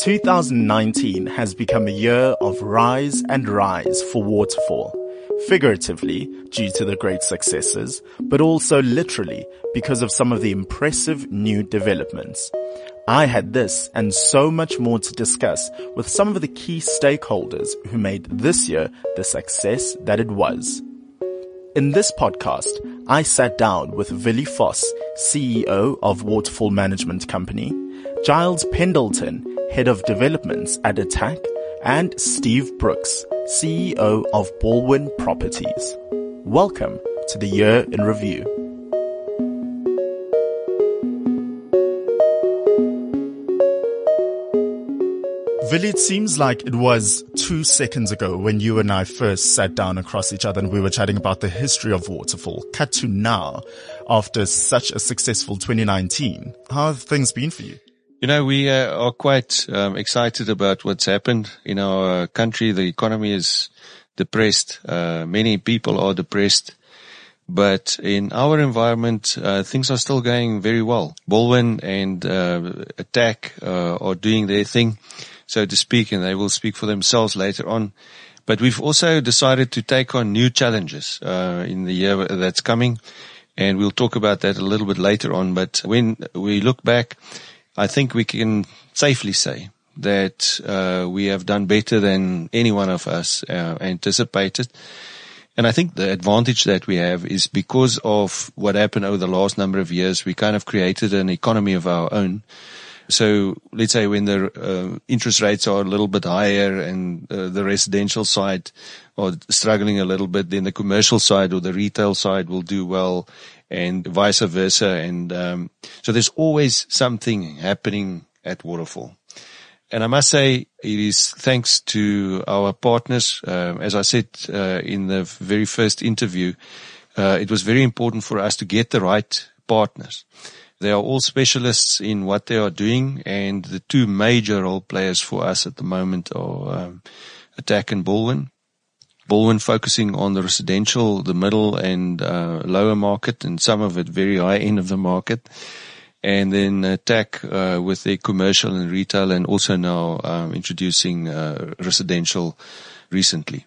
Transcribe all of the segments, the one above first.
2019 has become a year of rise and rise for Waterfall. Figuratively, due to the great successes, but also literally because of some of the impressive new developments. I had this and so much more to discuss with some of the key stakeholders who made this year the success that it was. In this podcast, I sat down with Willie Vos, CEO of Waterfall Management Company, Giles Pendleton, Head of Developments at Attacq, and Steve Brooks, CEO of Balwin Properties. Welcome to the Year in Review. Willie, it seems like it was two seconds ago when you and I first sat down across each other and we were chatting about the history of Waterfall. Cut to now, after such a successful 2019. How have things been for you? You know, we uh, are quite um, excited about what's happened in our country. The economy is depressed. Uh, many people are depressed. But in our environment, uh, things are still going very well. Balwin and uh, Attacq uh, are doing their thing so to speak, and they will speak for themselves later on. But we've also decided to take on new challenges uh, in the year that's coming, and we'll talk about that a little bit later on. But when we look back, I think we can safely say that uh, we have done better than any one of us uh, anticipated. And I think the advantage that we have is because of what happened over the last number of years, we kind of created an economy of our own. So let's say when the uh, interest rates are a little bit higher and uh, the residential side are struggling a little bit, then the commercial side or the retail side will do well and vice versa. And um, so there's always something happening at Waterfall. And I must say it is thanks to our partners. Uh, as I said uh, in the very first interview, uh, it was very important for us to get the right partners. They are all specialists in what they are doing, and the two major role players for us at the moment are um, Attacq and Balwin. Balwin focusing on the residential, the middle and uh, lower market, and some of it very high end of the market. And then Attacq uh, with their commercial and retail, and also now um, introducing uh, residential recently.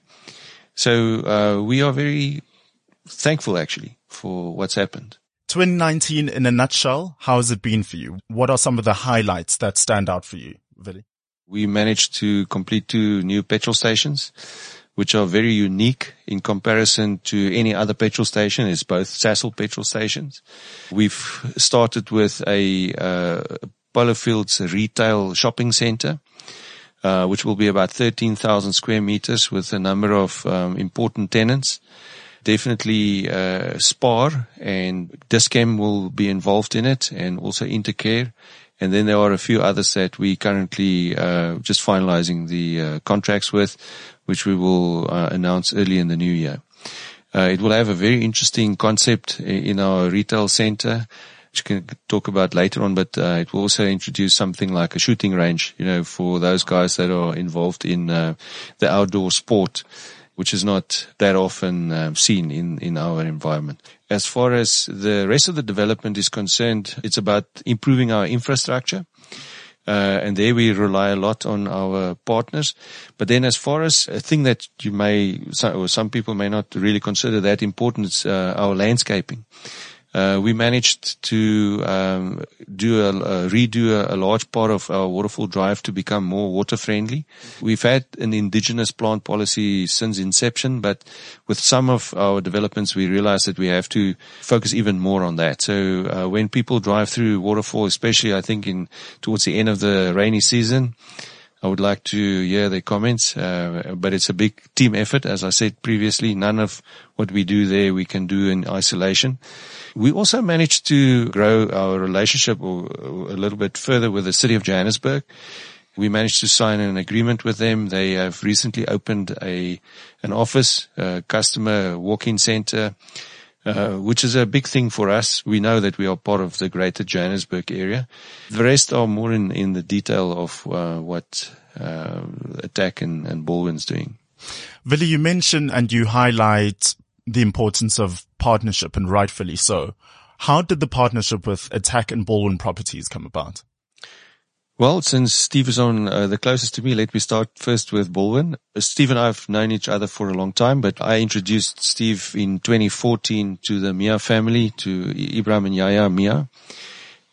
So uh, we are very thankful actually for what's happened. 2019 in a nutshell, how has it been for you? What are some of the highlights that stand out for you, Willie? We managed to complete two new petrol stations, which are very unique in comparison to any other petrol station. It's both Sasol petrol stations. We've started with a uh, Polo Fields retail shopping center. Uh, which will be about 13,000 square meters with a number of um, important tenants definitely uh, Spar and Dis-Chem will be involved in it and also Intercare. And then there are a few others that we currently uh, just finalizing the uh, contracts with, which we will uh, announce early in the new year. Uh, it will have a very interesting concept in our retail center, which we can talk about later on, but uh, it will also introduce something like a shooting range, you know, for those guys that are involved in the outdoor sport which is not that often um, seen in, in our environment. As far as the rest of the development is concerned, it's about improving our infrastructure. Uh, and there we rely a lot on our partners. But then as far as a thing that you may, or some people may not really consider that important, is uh, our landscaping. Uh, we managed to um, do a, a redo a, a, large part of our waterfall drive to become more water friendly. We've had an indigenous plant policy since inception, but with some of our developments, we realized that we have to focus even more on that. So uh, when people drive through waterfall, especially I think in towards the end of the rainy season, I would like to hear their comments, uh, but it's a big team effort. As I said previously, none of what we do there we can do in isolation. We also managed to grow our relationship a little bit further with the city of Johannesburg. We managed to sign an agreement with them. They have recently opened a an office, a customer walk-in center, uh, which is a big thing for us. We know that we are part of the greater Johannesburg area. The rest are more in, in the detail of uh, what uh, Attacq and, and Balwin's doing. Willie, you mentioned and you highlight the importance of partnership and rightfully so. How did the partnership with Attacq and Balwin Properties come about? Well, since Steve is on uh, the closest to me, let me start first with Balwin. Uh, Steve and I have known each other for a long time, but I introduced Steve in 2014 to the Mia family, to Ibrahim and Yaya Mia.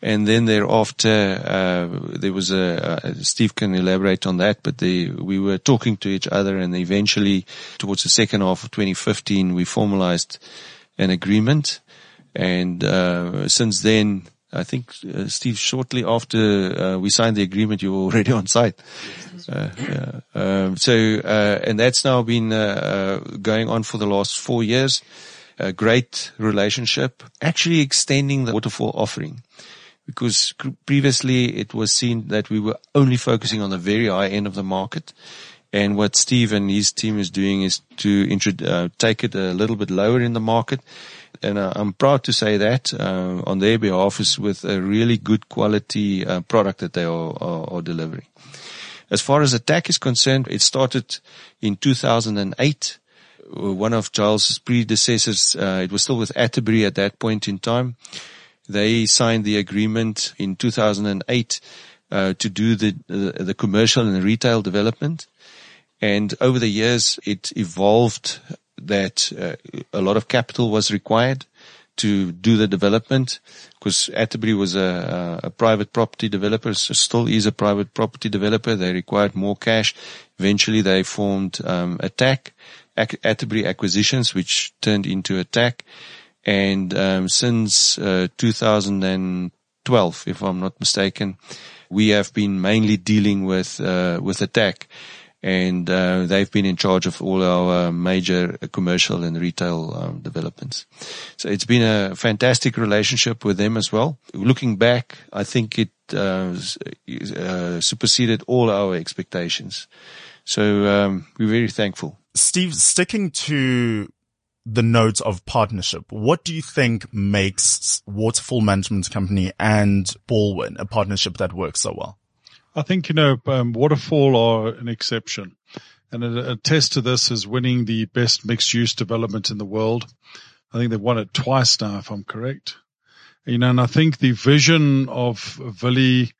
And then thereafter, uh, there was a, uh, Steve can elaborate on that, but we were talking to each other and eventually towards the second half of 2015, we formalized an agreement. And, uh, since then, I think, uh, Steve, shortly after uh, we signed the agreement, you were already on site. Uh, yeah. um, so, and that's now been going on for the last four years. A great relationship, actually extending the waterfall offering because previously it was seen that we were only focusing on the very high end of the market. And what Steve and his team is doing is to uh, take it a little bit lower in the market. And uh, I'm proud to say that uh, on their behalf is with a really good quality uh, product that they are, are, are, delivering. As far as Attacq is concerned, it started in 2008. One of Giles's predecessors, uh, it was still with Atterbury at that point in time. They signed the agreement in 2008 uh, to do the, uh, the commercial and retail development. And over the years, it evolved that uh, a lot of capital was required to do the development because Atterbury was a, a, private property developer, so still is a private property developer. They required more cash. Eventually they formed um, Attacq, Atterbury Acquisitions, which turned into Attacq. And um, since uh, 2012, if I'm not mistaken, we have been mainly dealing with uh, with Attacq, and uh, they've been in charge of all our major commercial and retail um, developments. So it's been a fantastic relationship with them as well. Looking back, I think it uh, uh, superseded all our expectations. So um, we're very thankful. Steve, sticking to the note of partnership. What do you think makes Waterfall Management Company and Balwin a partnership that works so well? I think, you know, um, Waterfall are an exception. And a, a test to this is winning the best mixed use development in the world. I think they've won it twice now, if I'm correct. You know, and I think the vision of Willie,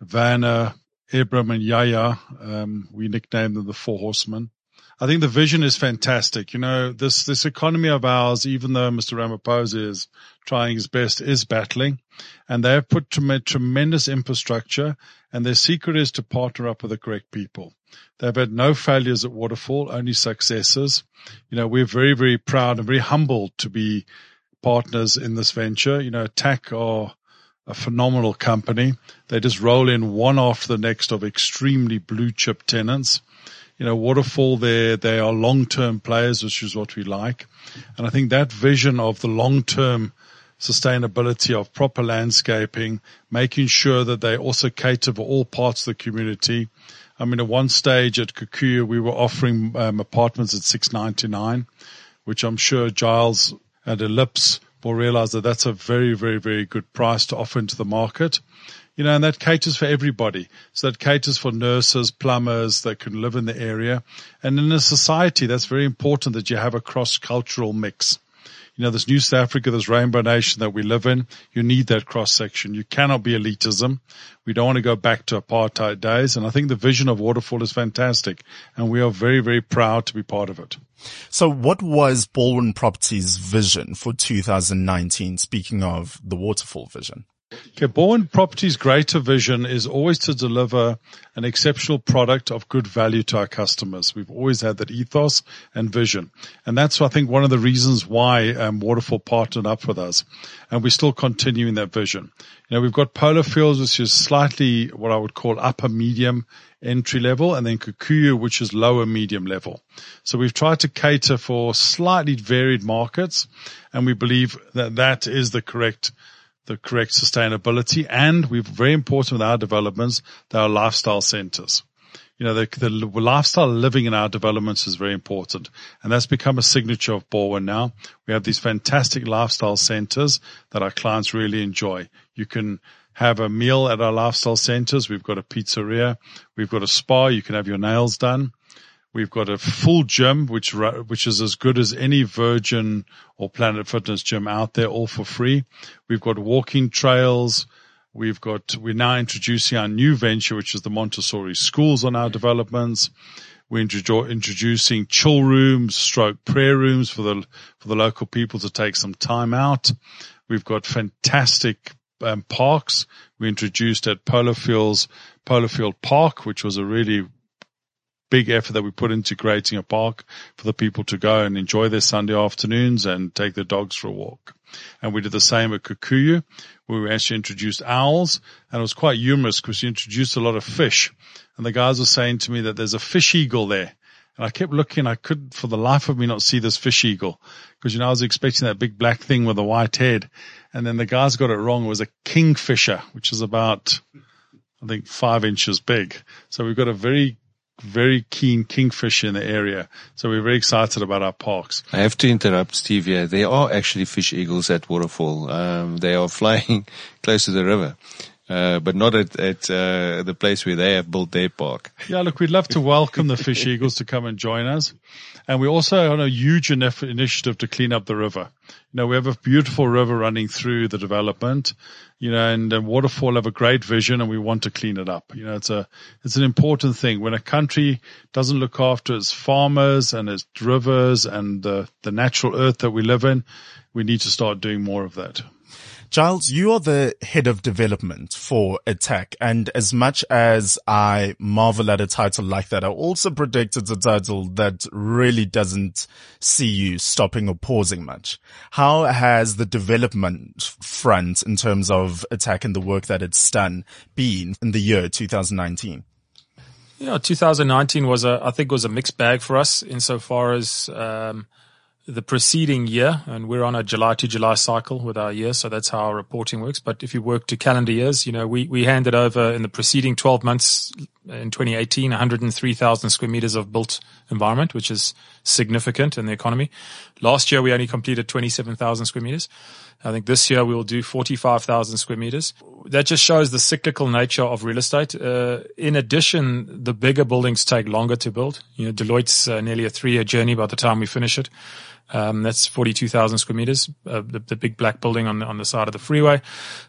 Vanna, Abram and Yaya, um, we nicknamed them the Four Horsemen. I think the vision is fantastic. You know, this, this economy of ours, even though Mr. Ramaphosa is trying his best, is battling and they have put tremendous infrastructure and their secret is to partner up with the correct people. They've had no failures at Waterfall, only successes. You know, we're very, very proud and very humbled to be partners in this venture. You know, TAC are a phenomenal company. They just roll in one after the next of extremely blue chip tenants you know, Waterfall, they they are long-term players, which is what we like. And I think that vision of the long-term sustainability of proper landscaping, making sure that they also cater for all parts of the community. I mean, at one stage at Kikuyu, we were offering um, apartments at 699, which I'm sure Giles at Ellipse will realize that that's a very, very, very good price to offer into the market you know, and that caters for everybody. So that caters for nurses, plumbers that can live in the area. And in a society, that's very important that you have a cross-cultural mix. You know, this New South Africa, this rainbow nation that we live in, you need that cross section. You cannot be elitism. We don't want to go back to apartheid days. And I think the vision of Waterfall is fantastic. And we are very, very proud to be part of it. So what was Balwin Properties vision for 2019? Speaking of the Waterfall vision. Balwin Properties' greater vision is always to deliver an exceptional product of good value to our customers. We've always had that ethos and vision. And that's, I think, one of the reasons why um, Waterfall partnered up with us. And we're still continuing that vision. You know, we've got Polo Fields, which is slightly what I would call upper medium entry level, and then Kikuyu, which is lower medium level. So we've tried to cater for slightly varied markets, and we believe that that is the correct the correct sustainability. And we're very important with our developments. They are lifestyle centers. You know, the, the lifestyle living in our developments is very important. And that's become a signature of Balwin now. We have these fantastic lifestyle centers that our clients really enjoy. You can have a meal at our lifestyle centers. We've got a pizzeria. We've got a spa. You can have your nails done. We've got a full gym, which, which is as good as any Virgin or Planet Fitness gym out there, all for free. We've got walking trails. We've got, we're now introducing our new venture, which is the Montessori schools on our developments. We're introducing chill rooms, stroke prayer rooms for the, for the local people to take some time out. We've got fantastic um, parks. We introduced at Polo Fields, Polo Field Park, which was a really big effort that we put into creating a park for the people to go and enjoy their Sunday afternoons and take their dogs for a walk. And we did the same at Kikuyu, where we actually introduced owls and it was quite humorous because we introduced a lot of fish and the guys were saying to me that there's a fish eagle there. And I kept looking, I could for the life of me not see this fish eagle because, you know, I was expecting that big black thing with a white head. And then the guys got it wrong. It was a kingfisher, which is about, I think five inches big. So we've got a very very keen kingfish in the area. So we're very excited about our parks. I have to interrupt Steve here. There are actually fish eagles at Waterfall. Um, they are flying close to the river. Uh, but not at, at uh, the place where they have built their park. Yeah, look, we'd love to welcome the fish eagles to come and join us. And we're also on a huge initiative to clean up the river. You know, we have a beautiful river running through the development, you know, and, and Waterfall have a great vision and we want to clean it up. You know, it's a, it's an important thing. When a country doesn't look after its farmers and its rivers and the, the natural earth that we live in, we need to start doing more of that. Giles, you are the head of development for Attacq. And as much as I marvel at a title like that, I also predict it's a title that really doesn't see you stopping or pausing much. How has the development front in terms of Attacq and the work that it's done been in the year 2019? Yeah, 2019 was a, I think was a mixed bag for us insofar as, um, the preceding year, and we're on a July to July cycle with our year, so that's how our reporting works. But if you work to calendar years, you know, we, we handed over in the preceding 12 months in 2018, 103,000 square meters of built environment, which is significant in the economy. Last year, we only completed 27,000 square meters. I think this year we will do 45,000 square meters. That just shows the cyclical nature of real estate. Uh, in addition, the bigger buildings take longer to build. You know, Deloitte's uh, nearly a three year journey by the time we finish it. Um, that's 42,000 square meters, uh, the, the, big black building on the, on the side of the freeway.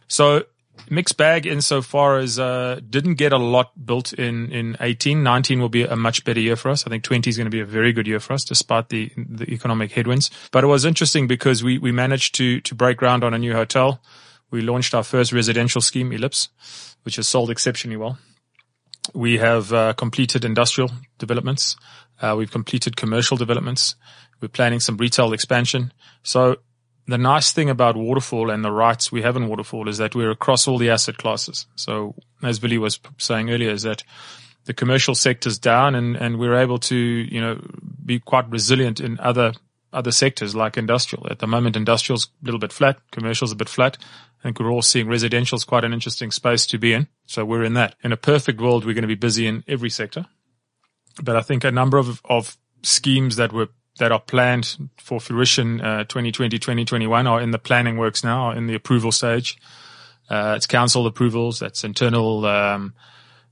So mixed bag insofar as, uh, didn't get a lot built in, in 18. 19 will be a much better year for us. I think 20 is going to be a very good year for us despite the, the economic headwinds. But it was interesting because we, we managed to, to break ground on a new hotel. We launched our first residential scheme, Ellipse, which has sold exceptionally well. We have uh, completed industrial developments. Uh, we've completed commercial developments. We're planning some retail expansion. So the nice thing about Waterfall and the rights we have in Waterfall is that we're across all the asset classes. So as Billy was saying earlier, is that the commercial sector's down and, and we're able to, you know, be quite resilient in other, other sectors like industrial. At the moment, industrial's a little bit flat, commercial's a bit flat. I think we're all seeing residential's quite an interesting space to be in. So we're in that. In a perfect world, we're going to be busy in every sector. But I think a number of, of schemes that were that are planned for fruition uh, 2020, 2021 are in the planning works now, are in the approval stage. Uh, it's council approvals, that's internal um,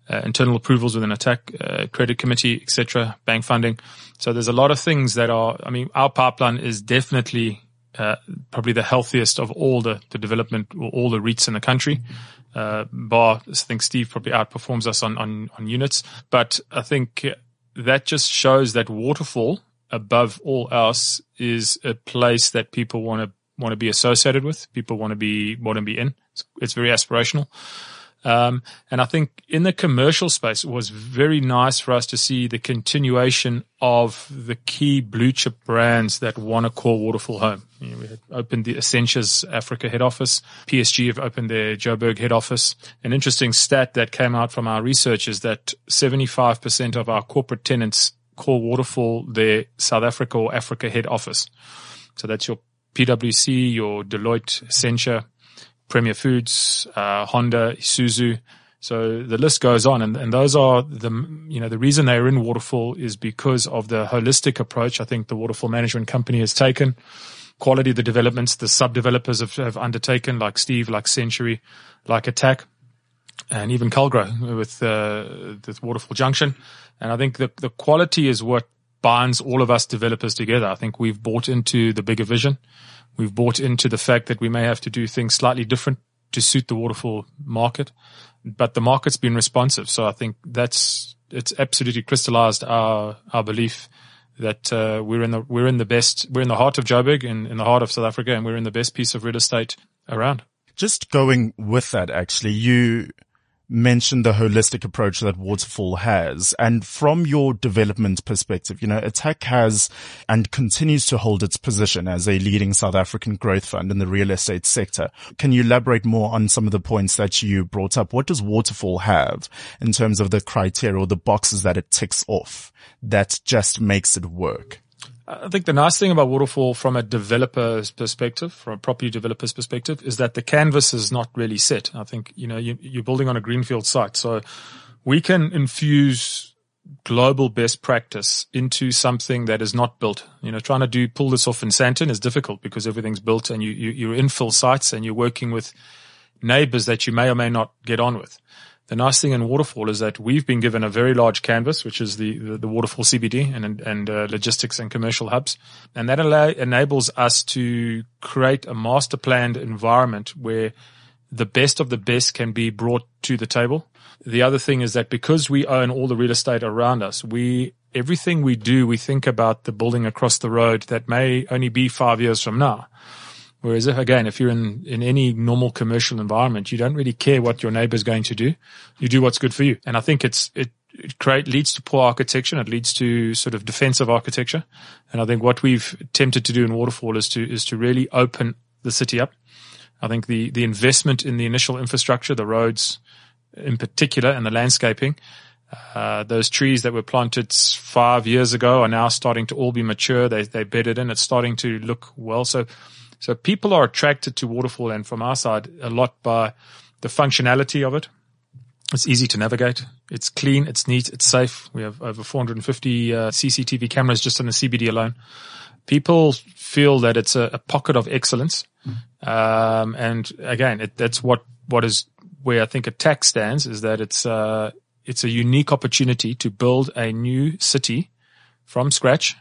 uh, internal approvals within Attacq, uh, credit committee, etc., bank funding. So there's a lot of things that are. I mean, our pipeline is definitely uh, probably the healthiest of all the, the development, all the REITs in the country. Uh, bar, I think Steve probably outperforms us on, on, on units, but I think that just shows that waterfall above all else is a place that people want to want to be associated with. People want to be want to be in. It's, it's very aspirational. Um, and I think in the commercial space, it was very nice for us to see the continuation of the key blue chip brands that want to call Waterfall home. You know, we had opened the Essentials Africa head office. PSG have opened their Joburg head office. An interesting stat that came out from our research is that 75% of our corporate tenants call Waterfall their South Africa or Africa head office. So that's your PwC, your Deloitte, Accenture, Premier Foods, uh, Honda, Isuzu. So the list goes on, and, and those are the you know the reason they're in Waterfall is because of the holistic approach I think the Waterfall Management Company has taken, quality of the developments the sub developers have, have undertaken, like Steve, like Century, like Attacq, and even Calgro with uh, Waterfall Junction. And I think the, the quality is what binds all of us developers together. I think we've bought into the bigger vision. We've bought into the fact that we may have to do things slightly different to suit the waterfall market, but the market's been responsive. So I think that's it's absolutely crystallized our our belief that uh, we're in the we're in the best we're in the heart of Joburg in, in the heart of South Africa, and we're in the best piece of real estate around. Just going with that, actually, you mentioned the holistic approach that Waterfall has. And from your development perspective, you know, Attacq has and continues to hold its position as a leading South African growth fund in the real estate sector. Can you elaborate more on some of the points that you brought up? What does Waterfall have in terms of the criteria or the boxes that it ticks off that just makes it work? I think the nice thing about Waterfall from a developer's perspective, from a property developer's perspective, is that the canvas is not really set. I think, you know, you, you're building on a greenfield site. So we can infuse global best practice into something that is not built. You know, trying to do, pull this off in Sandton is difficult because everything's built and you, you, you're infill sites and you're working with neighbors that you may or may not get on with. The nice thing in Waterfall is that we've been given a very large canvas, which is the, the, the Waterfall CBD and, and uh, logistics and commercial hubs. And that allow, enables us to create a master planned environment where the best of the best can be brought to the table. The other thing is that because we own all the real estate around us, we, everything we do, we think about the building across the road that may only be five years from now. Whereas if, again, if you're in, in any normal commercial environment, you don't really care what your neighbor is going to do. You do what's good for you. And I think it's, it, it create, leads to poor architecture it leads to sort of defensive architecture. And I think what we've attempted to do in Waterfall is to, is to really open the city up. I think the, the investment in the initial infrastructure, the roads in particular and the landscaping, uh, those trees that were planted five years ago are now starting to all be mature. They, they bedded in. It's starting to look well. So so people are attracted to Waterfall and from our side a lot by the functionality of it. It's easy to navigate. It's clean. It's neat. It's safe. We have over 450 uh, CCTV cameras just in the CBD alone. People feel that it's a, a pocket of excellence. Um, and again, it, that's what, what is where I think Attacq stands is that it's, uh, it's a unique opportunity to build a new city from scratch,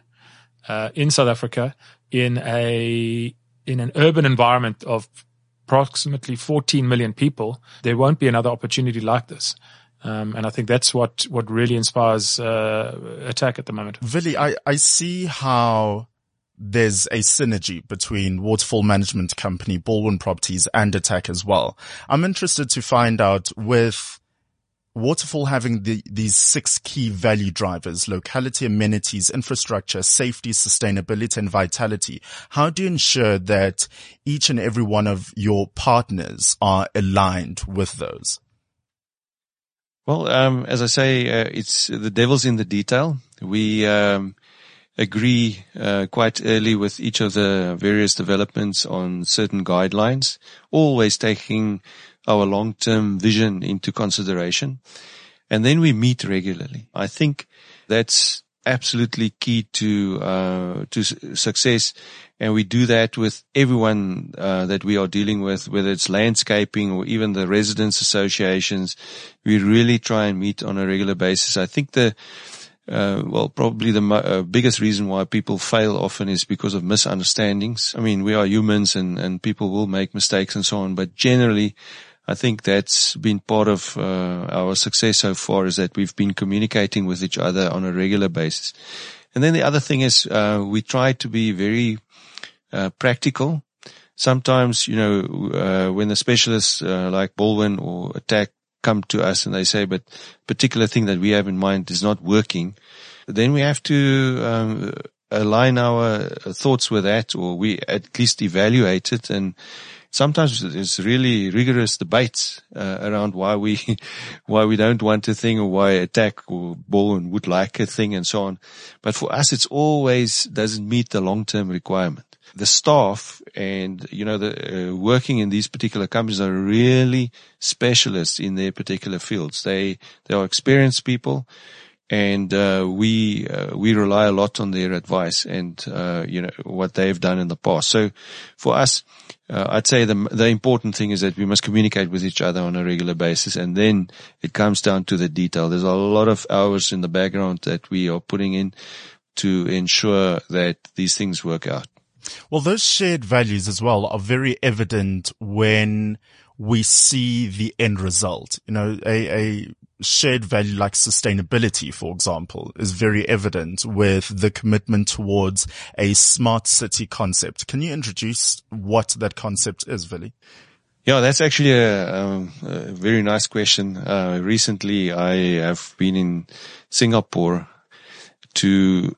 uh, in South Africa in a in an urban environment of approximately 14 million people, there won't be another opportunity like this. Um, and I think that's what, what really inspires, uh, Attacq at the moment. Willie, I, I see how there's a synergy between Waterfall Management Company, Balwin Properties and Attacq as well. I'm interested to find out with Waterfall having the, these six key value drivers, locality, amenities, infrastructure, safety, sustainability, and vitality. How do you ensure that each and every one of your partners are aligned with those? Well, um, as I say, uh, it's the devil's in the detail. We um, agree uh, quite early with each of the various developments on certain guidelines, always taking our long-term vision into consideration. And then we meet regularly. I think that's absolutely key to, uh, to success. And we do that with everyone, uh, that we are dealing with, whether it's landscaping or even the residents associations. We really try and meet on a regular basis. I think the, uh, well, probably the uh, biggest reason why people fail often is because of misunderstandings. I mean, we are humans and, and people will make mistakes and so on, but generally I think that's been part of uh, our success so far is that we've been communicating with each other on a regular basis. And then the other thing is uh, we try to be very uh, practical. Sometimes, you know, uh, when the specialists uh, like Balwin or Attacq come to us and they say, but particular thing that we have in mind is not working, then we have to um, align our thoughts with that or we at least evaluate it and sometimes there's really rigorous debates uh, around why we why we don't want a thing or why Attacq or Balwin would like a thing and so on. But for us, it's always doesn't meet the long term requirement. The staff and you know the uh, working in these particular companies are really specialists in their particular fields. They they are experienced people and uh, we uh, we rely a lot on their advice and uh, you know what they've done in the past. So for us, uh, I'd say the the important thing is that we must communicate with each other on a regular basis, and then it comes down to the detail. There's a lot of hours in the background that we are putting in to ensure that these things work out. Well, those shared values as well are very evident when we see the end result. You know, a, a shared value like sustainability, for example, is very evident with the commitment towards a smart city concept. Can you introduce what that concept is, Vili? Yeah, that's actually a, um, a very nice question. Uh, recently, I have been in Singapore to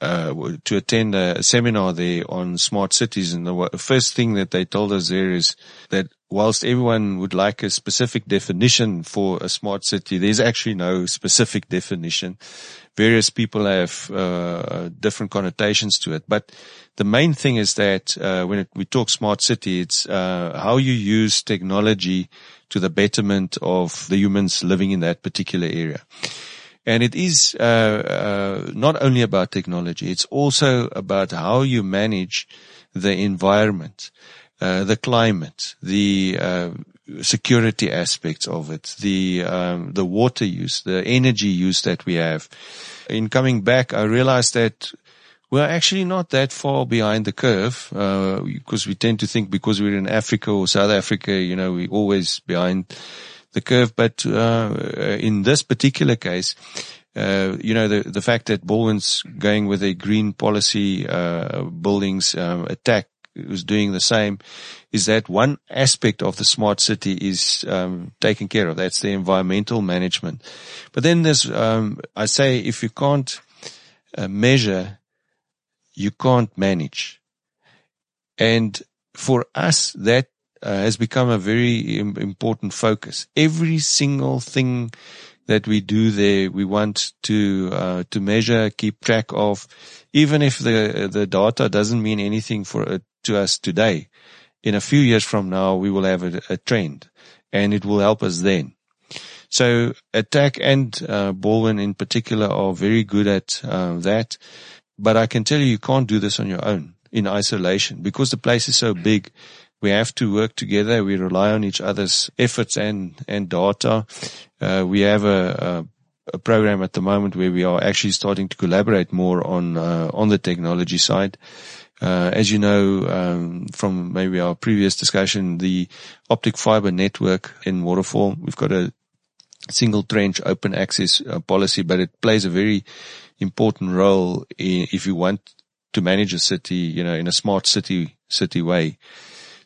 uh, to attend a seminar there on smart cities. And the first thing that they told us there is that whilst everyone would like a specific definition for a smart city, there's actually no specific definition. Various people have uh, different connotations to it, but the main thing is that uh, when it, we talk smart city, it's uh, how you use technology to the betterment of the humans living in that particular area. And it is uh, uh, not only about technology; it's also about how you manage the environment, uh, the climate, the uh, security aspects of it, the um, the water use, the energy use that we have. In coming back, I realized that we're actually not that far behind the curve, uh, because we tend to think because we're in Africa or South Africa, you know, we're always behind the curve. But uh, in this particular case, uh, you know, the, the fact that Balwin's going with a green policy, uh, buildings, um, Attacq was doing the same is that one aspect of the smart city is, um, taken care of. That's the environmental management. But then there's, um, I say if you can't uh, measure, you can't manage. And for us, that uh, has become a very important focus. Every single thing that we do there, we want to uh, to measure, keep track of, even if the the data doesn't mean anything for it to us today. In a few years from now, we will have a, a trend, and it will help us then. So Attacq and uh, Balwin in particular are very good at uh, that. But I can tell you, you can't do this on your own in isolation because the place is so big we have to work together. We rely on each other's efforts and, and data. Uh, we have a, a, a, program at the moment where we are actually starting to collaborate more on, uh, on the technology side. Uh, as you know, um, from maybe our previous discussion, the optic fiber network in Waterfall, we've got a single trench open access uh, policy, but it plays a very important role in, if you want to manage a city, you know, in a smart city, city way.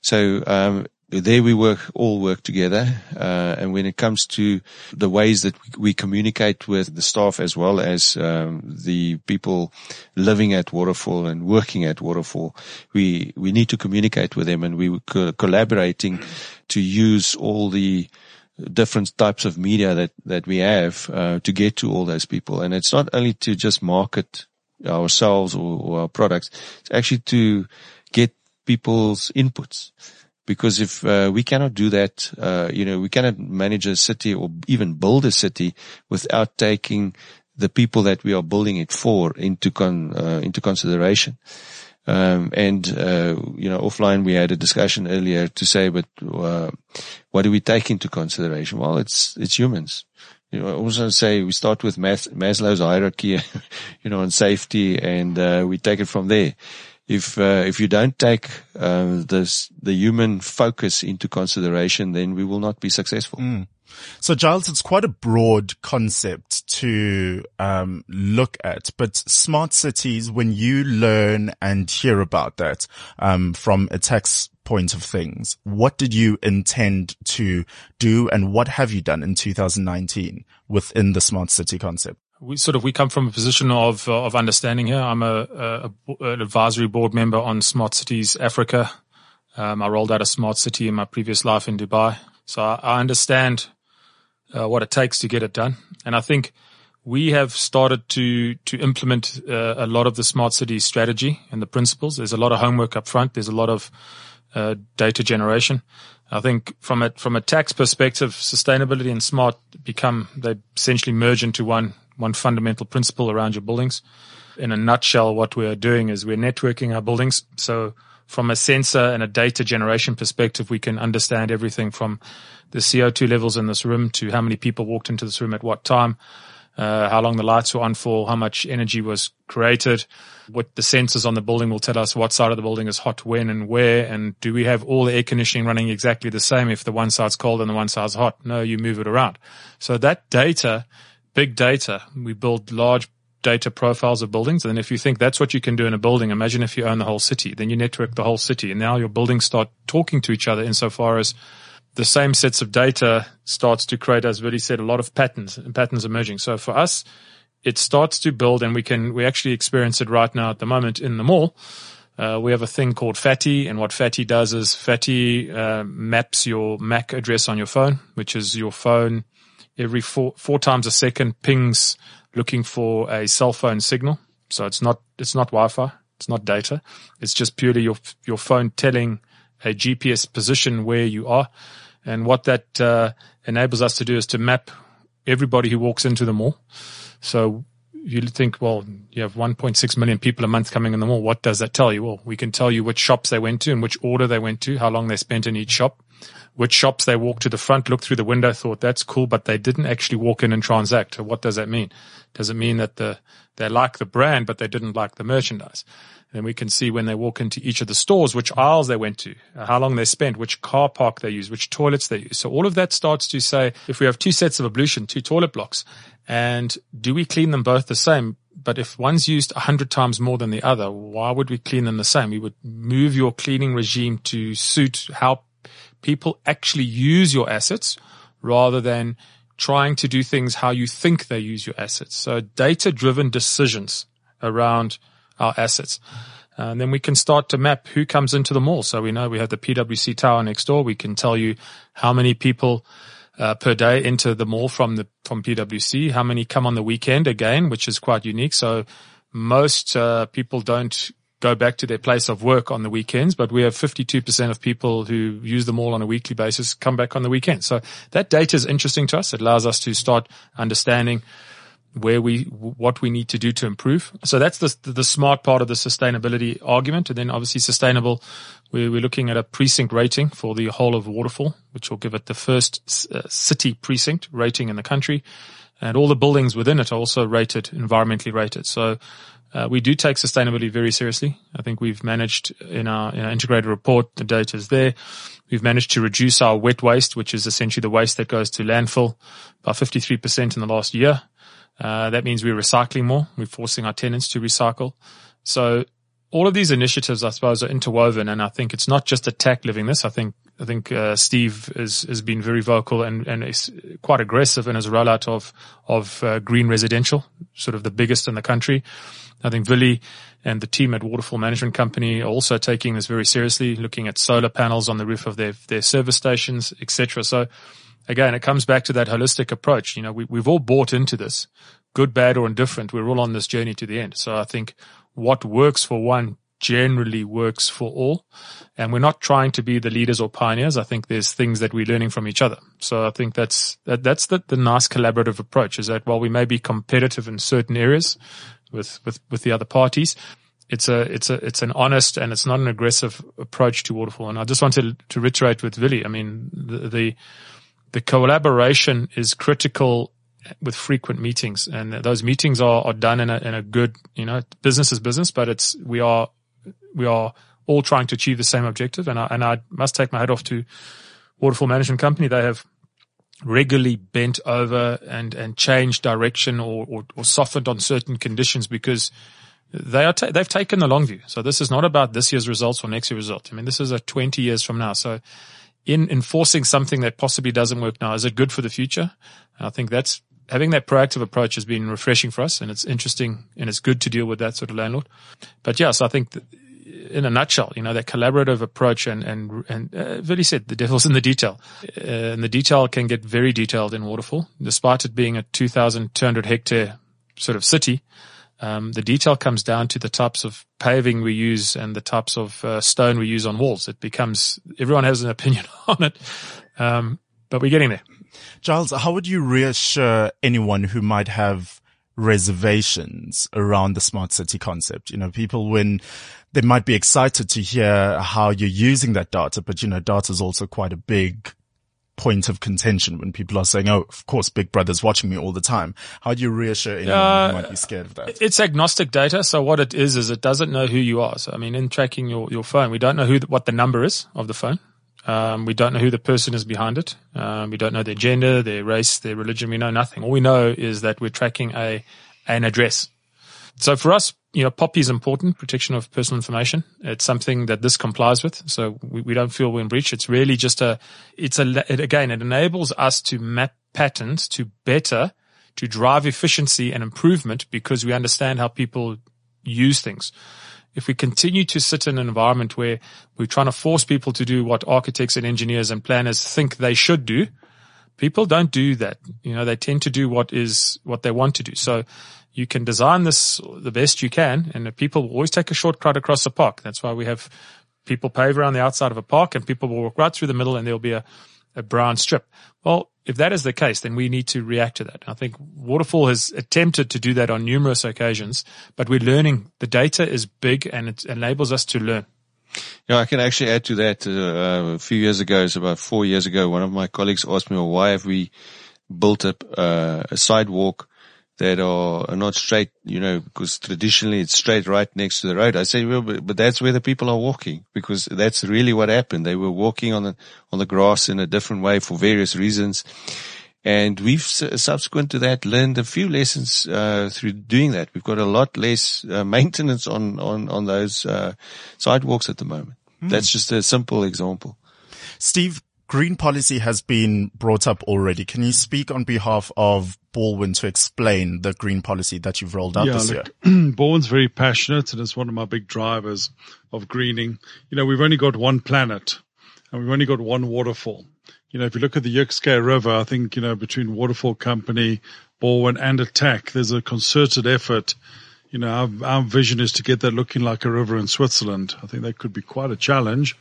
So, um, there we work, all work together. Uh, and when it comes to the ways that we communicate with the staff as well as, um, the people living at Waterfall and working at Waterfall, we, we need to communicate with them and we were collaborating to use all the, different types of media that, that we have, uh, to get to all those people. And it's not only to just market ourselves or, or our products. It's actually to people's inputs. Because if uh, we cannot do that, uh, you know, we cannot manage a city or even build a city without taking the people that we are building it for into con, uh, into consideration. Um, and, uh, you know, offline we had a discussion earlier to say, but, uh, what do we take into consideration? Well, it's, it's humans. You know, I also say we start with Maslow's hierarchy, you know, on safety and, uh, we take it from there if uh, if you don't take uh, this the human focus into consideration, then we will not be successful. Mm. So Giles, it's quite a broad concept to um, look at, but smart cities, when you learn and hear about that um, from Attacq's point of things, what did you intend to do, and what have you done in 2019 within the smart city concept? We sort of we come from a position of uh, of understanding here. I'm a, a, an advisory board member on Smart Cities Africa. Um, I rolled out a smart city in my previous life in Dubai, so I, I understand uh, what it takes to get it done. And I think we have started to to implement uh, a lot of the smart city strategy and the principles. There's a lot of homework up front. There's a lot of uh, data generation. I think from a from Attacq perspective, sustainability and smart become they essentially merge into one one fundamental principle around your buildings. In a nutshell, what we're doing is we're networking our buildings. So from a sensor and a data generation perspective, we can understand everything from the CO2 levels in this room to how many people walked into this room at what time. uh, how long the lights were on for, how much energy was created, what the sensors on the building will tell us what side of the building is hot when and where, and do we have all the air conditioning running exactly the same if the one side's cold and the one side's hot? No, you move it around. So that data, big data, we build large data profiles of buildings. And if you think that's what you can do in a building, imagine if you own the whole city, then you network the whole city and now your buildings start talking to each other insofar as the same sets of data starts to create, as Willie said, a lot of patterns and patterns emerging. So for us, it starts to build and we can, we actually experience it right now at the moment in the mall. Uh, we have a thing called Fatty, and what Fatty does is Fatty uh, maps your MAC address on your phone, which is your phone every four four times a second pings looking for a cell phone signal. So it's not it's not Wi-Fi, it's not data. It's just purely your your phone telling a GPS position where you are. And what that uh, enables us to do is to map everybody who walks into the mall. So you think, well, you have 1.6 million people a month coming in the mall. What does that tell you? Well, we can tell you which shops they went to and which order they went to, how long they spent in each shop, which shops they walked to the front, looked through the window, thought that's cool, but they didn't actually walk in and transact. What does that mean? Does it mean that the, they like the brand, but they didn't like the merchandise? Then we can see when they walk into each of the stores, which aisles they went to, uh, how long they spent, which car park they use, which toilets they use. So all of that starts to say, if we have two sets of ablution, two toilet blocks, and do we clean them both the same? But if one's used a hundred times more than the other, why would we clean them the same? We would move your cleaning regime to suit how people actually use your assets rather than trying to do things how you think they use your assets. So data driven decisions around our assets. And then we can start to map who comes into the mall. So we know we have the PwC tower next door. We can tell you how many people uh, per day enter the mall from the from PwC. How many come on the weekend again, which is quite unique. So most uh, people don't go back to their place of work on the weekends, but we have 52% of people who use the mall on a weekly basis come back on the weekend. So that data is interesting to us. It allows us to start understanding where we, what we need to do to improve. So that's the, the smart part of the sustainability argument. And then obviously sustainable, we're, we're looking at a precinct rating for the whole of Waterfall, which will give it the first uh, city precinct rating in the country. And all the buildings within it are also rated, environmentally rated. So uh, we do take sustainability very seriously. I think we've managed in our, in our, integrated report, the data is there. We've managed to reduce our wet waste, which is essentially the waste that goes to landfill by 53% in the last year. Uh, that means we're recycling more. We're forcing our tenants to recycle. So all of these initiatives, I suppose, are interwoven. And I think it's not just Attacq living this. I think, I think, uh, Steve has, has been very vocal and, and is quite aggressive in his rollout of, of, uh, green residential, sort of the biggest in the country. I think Willie and the team at Waterfall Management Company are also taking this very seriously, looking at solar panels on the roof of their, their service stations, etc. So again, it comes back to that holistic approach. You know, we, we've all bought into this, good, bad, or indifferent. We're all on this journey to the end. So I think what works for one generally works for all. And we're not trying to be the leaders or pioneers. I think there's things that we're learning from each other. So I think that's, that, that's the, the nice collaborative approach is that while we may be competitive in certain areas with, with, with the other parties, it's a it's a it's an honest and it's not an aggressive approach to waterfall. And I just wanted to reiterate with Willie. I mean, the, the the collaboration is critical with frequent meetings and those meetings are, are done in a, in a good, you know, business is business, but it's, we are, we are all trying to achieve the same objective. And I, and I must take my hat off to Waterfall Management Company. They have regularly bent over and, and changed direction or, or, or softened on certain conditions because they are, ta- they've taken the long view. So this is not about this year's results or next year's results. I mean, this is a 20 years from now. So in enforcing something that possibly doesn't work now? Is it good for the future? I think that's having that proactive approach has been refreshing for us and it's interesting and it's good to deal with that sort of landlord. But yes, I think in a nutshell, you know, that collaborative approach and, and, and, uh, Willie said the devil's in the detail. Uh, and the detail can get very detailed in Waterfall, despite it being a 2,200 hectare sort of city. Um, the detail comes down to the types of paving we use and the types of uh, stone we use on walls. It becomes everyone has an opinion on it, um, but we're getting there. Giles, how would you reassure anyone who might have reservations around the smart city concept? You know, people when they might be excited to hear how you're using that data, but you know, data is also quite a big point of contention when people are saying, "Oh, of course, Big Brother's watching me all the time." How do you reassure anyone Uh, who might be scared of that? It's agnostic data. So what it is, is it doesn't know who you are. So, I mean, in tracking your, your phone, we don't know who, the, what the number is of the phone. Um, we don't know who the person is behind it. Um, we don't know their gender, their race, their religion. We know nothing. All we know is that we're tracking a, an address. So for us, you know, POPI is important, protection of personal information. It's something that this complies with. So we, we don't feel we're in breach. It's really just a, it's a, it, again, it enables us to map patterns to better, to drive efficiency and improvement because we understand how people use things. If we continue to sit in an environment where we're trying to force people to do what architects and engineers and planners think they should do, people don't do that. You know, they tend to do what is, what they want to do. So you can design this the best you can and people will always take a shortcut across the park. That's why we have people pave around the outside of a park and people will walk right through the middle and there'll be a, a brown strip. Well, if that is the case, then we need to react to that. I think Waterfall has attempted to do that on numerous occasions, but we're learning. The data is big and it enables us to learn. Yeah, I can actually add to that. Uh, a few years ago, it's about four years ago, one of my colleagues asked me, well, why have we built up uh, a sidewalk that are, are not straight, you know, because traditionally it's straight right next to the road. I say, well, but, but that's where the people are walking because that's really what happened. They were walking on the, on the grass in a different way for various reasons. And we've subsequent to that learned a few lessons, uh, through doing that. We've got a lot less uh, maintenance on, on, on those, uh, sidewalks at the moment. Mm. That's just a simple example. Steve, green policy has been brought up already. Can you speak on behalf of Balwin to explain the green policy that you've rolled out yeah, this look, year? Balwin's very passionate and it's one of my big drivers of greening. You know, we've only got one planet and we've only got one waterfall. You know, if you look at the Jukskei River, I think, you know, between Waterfall Company, Balwin and Attacq, there's a concerted effort. You know, our, our vision is to get that looking like a river in Switzerland. I think that could be quite a challenge,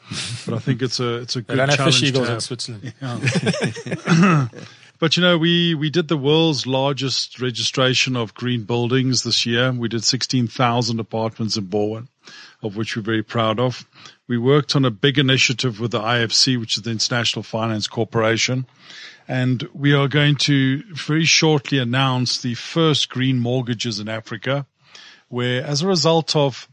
but I think it's a, it's a good they don't have challenge. fish eagles to in. Switzerland. Yeah. But you know, we, we did the world's largest registration of green buildings this year. We did 16,000 apartments in Balwin, of which we're very proud of. We worked on a big initiative with the IFC, which is the International Finance Corporation. And we are going to very shortly announce the first green mortgages in Africa, where as a result of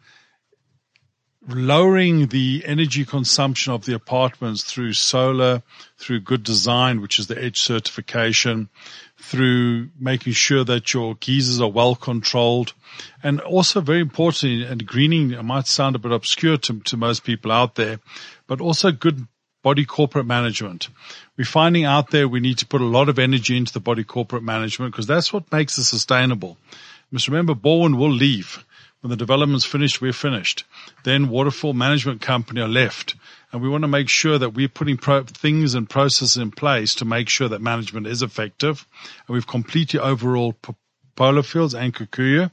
lowering the energy consumption of the apartments through solar, through good design, which is the EDGE certification, through making sure that your geysers are well controlled. And also very importantly, and greening it might sound a bit obscure to, to most people out there, but also good body corporate management. We're finding out there we need to put a lot of energy into the body corporate management because that's what makes it sustainable. You must remember Balwin will leave. When the development's finished, we're finished. Then Waterfall Management Company are left. And we want to make sure that we're putting pro- things and processes in place to make sure that management is effective. And we've completely overhauled P- Polo Fields and Kikuyu.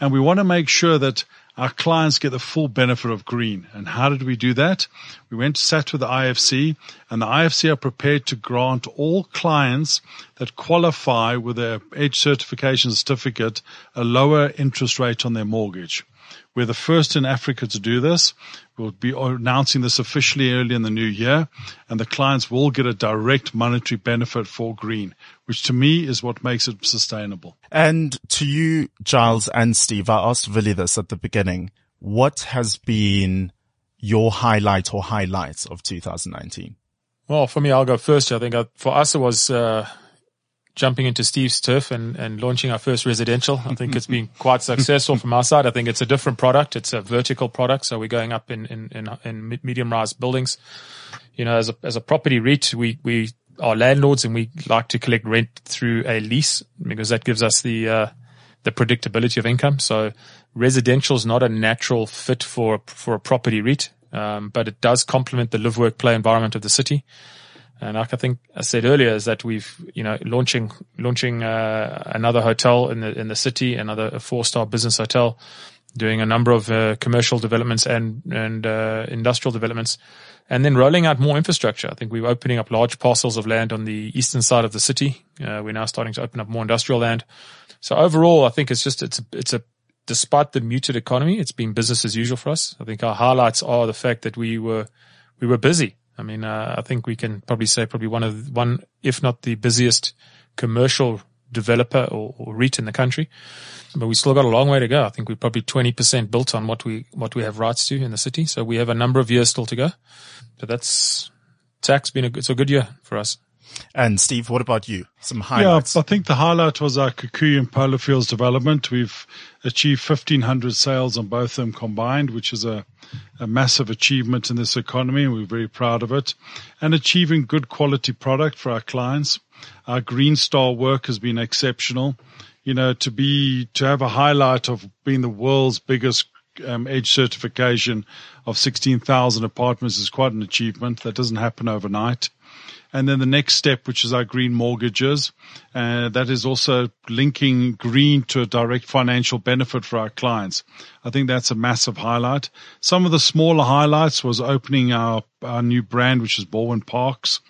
And we want to make sure that our clients get the full benefit of green. And how did we do that? We went sat with the IFC and the IFC are prepared to grant all clients that qualify with their EDGE certification certificate a lower interest rate on their mortgage. We're the first in Africa to do this. We'll be announcing this officially early in the new year and the clients will get a direct monetary benefit for green, which to me is what makes it sustainable. And to you, Giles and Steve, I asked Willie this at the beginning. What has been your highlight or highlights of 2019? Well, for me, I'll go first. I think uh, for us, it was, uh, jumping into Steve's turf and, and launching our first residential. I think it's been quite successful from our side. I think it's a different product. It's a vertical product. So we're going up in, in, in, in medium rise buildings. You know, as a, as a property REIT, we, we are landlords and we like to collect rent through a lease because that gives us the, uh, the predictability of income. So residential is not a natural fit for, for a property REIT. Um, but it does complement the live, work, play environment of the city. And like I think I said earlier, is that we've you know launching launching uh, another hotel in the in the city, another four star business hotel, doing a number of uh, commercial developments and and uh, industrial developments, and then rolling out more infrastructure. I think we're opening up large parcels of land on the eastern side of the city. Uh, we're now starting to open up more industrial land. So overall, I think it's just it's it's a despite the muted economy, it's been business as usual for us. I think our highlights are the fact that we were we were busy I mean, uh, I think we can probably say probably one of one, if not the busiest commercial developer or, or REIT in the country. But we still got a long way to go. I think we're probably 20% built on what we, what we have rights to in the city. So we have a number of years still to go. But that's, tax been a, it's a good year for us. And Steve, what about you? Some highlights? Yeah, I think the highlight was our Kikuyu and Polo Fields development. We've achieved 1500 sales on both of them combined, which is a, a massive achievement in this economy. And we're very proud of it and achieving good quality product for our clients. Our Green Star work has been exceptional. You know, to be, to have a highlight of being the world's biggest um, EDGE certification of 16,000 apartments is quite an achievement. That doesn't happen overnight. And then the next step, which is our green mortgages, uh, that is also linking green to a direct financial benefit for our clients. I think that's a massive highlight. Some of the smaller highlights was opening our, our new brand, which is Balwin Parks,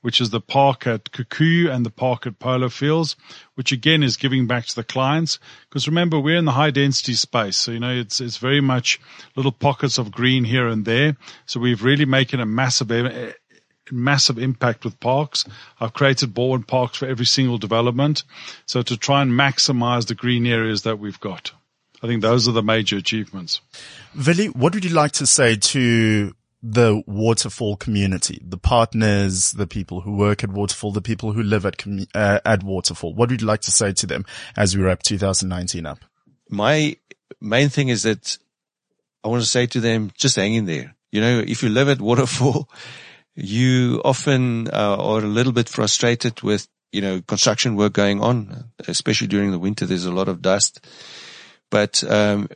which is the park at Kikuyu and the park at Polo Fields, which again is giving back to the clients. Because remember, we're in the high density space. So, you know, it's, it's very much little pockets of green here and there. So we've really making a massive massive impact with parks. I've created Balwin parks for every single development. So to try and maximize the green areas that we've got. I think those are the major achievements. Willie, what would you like to say to the waterfall community, the partners, the people who work at waterfall, the people who live at uh, at waterfall? What would you like to say to them as we wrap 2019 up? My main thing is that I want to say to them, just hang in there. You know, if you live at waterfall, you often uh, are a little bit frustrated with, you know, construction work going on, especially during the winter. There's a lot of dust, but, um,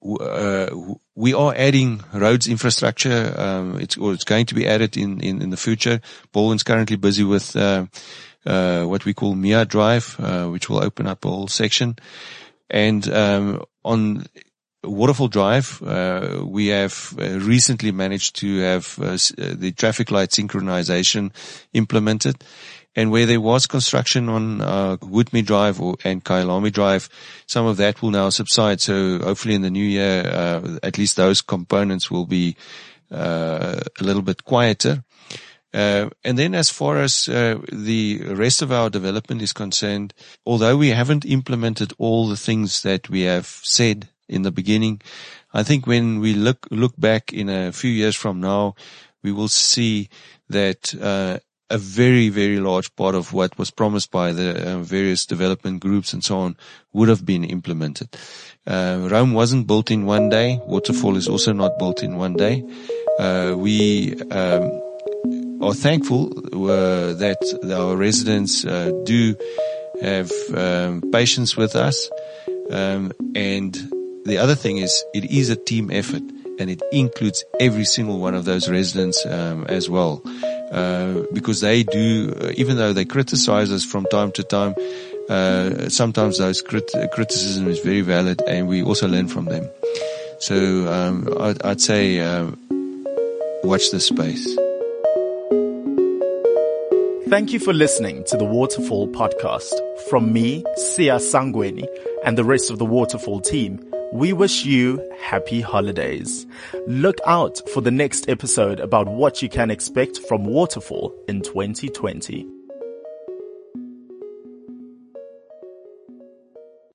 uh, we are adding roads infrastructure. Um, it's, or it's going to be added in, in, in the future. Balwin's currently busy with, uh, uh, what we call Mia Drive, uh, which will open up a whole section. And, um, on, Waterfall Drive, uh, we have uh, recently managed to have uh, uh, the traffic light synchronization implemented. And where there was construction on uh, Woodmead Drive or, and Kyalami Drive, some of that will now subside. So hopefully in the new year, uh, at least those components will be a little bit quieter. Uh, and then as far as uh, the rest of our development is concerned, although we haven't implemented all the things that we have said in the beginning. I think when we look, look back in a few years from now, we will see that, uh, a very, very large part of what was promised by the uh, various development groups and so on would have been implemented. Uh, Rome wasn't built in one day. Waterfall is also not built in one day. Uh, we um, are thankful uh, that our residents uh, do have um, patience with us um, and the other thing is it is a team effort and it includes every single one of those residents um, as well. Uh, because they do, uh, even though they criticize us from time to time, uh, sometimes those crit- criticism is very valid and we also learn from them. So um, I'd, I'd, say uh, watch this space. Thank you for listening to the Waterfall podcast. From me, Siya Sangweni, and the rest of the Waterfall team, we wish you happy holidays. Look out for the next episode about what you can expect from Waterfall in 2020.